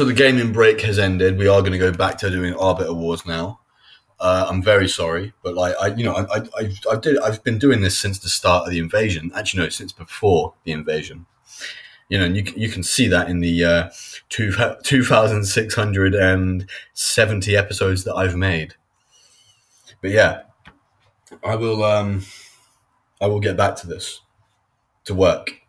so the gaming break has ended. We are going to go back to doing Arbit Awards now. Uh, I'm very sorry, but like I, you know, I, I, I did. I've been doing this since the start of the invasion. Actually, no, since before the invasion. You know, and you you can see that in the uh, two two thousand six hundred and seventy episodes that I've made. But yeah, I will. Um, I will get back to this to work.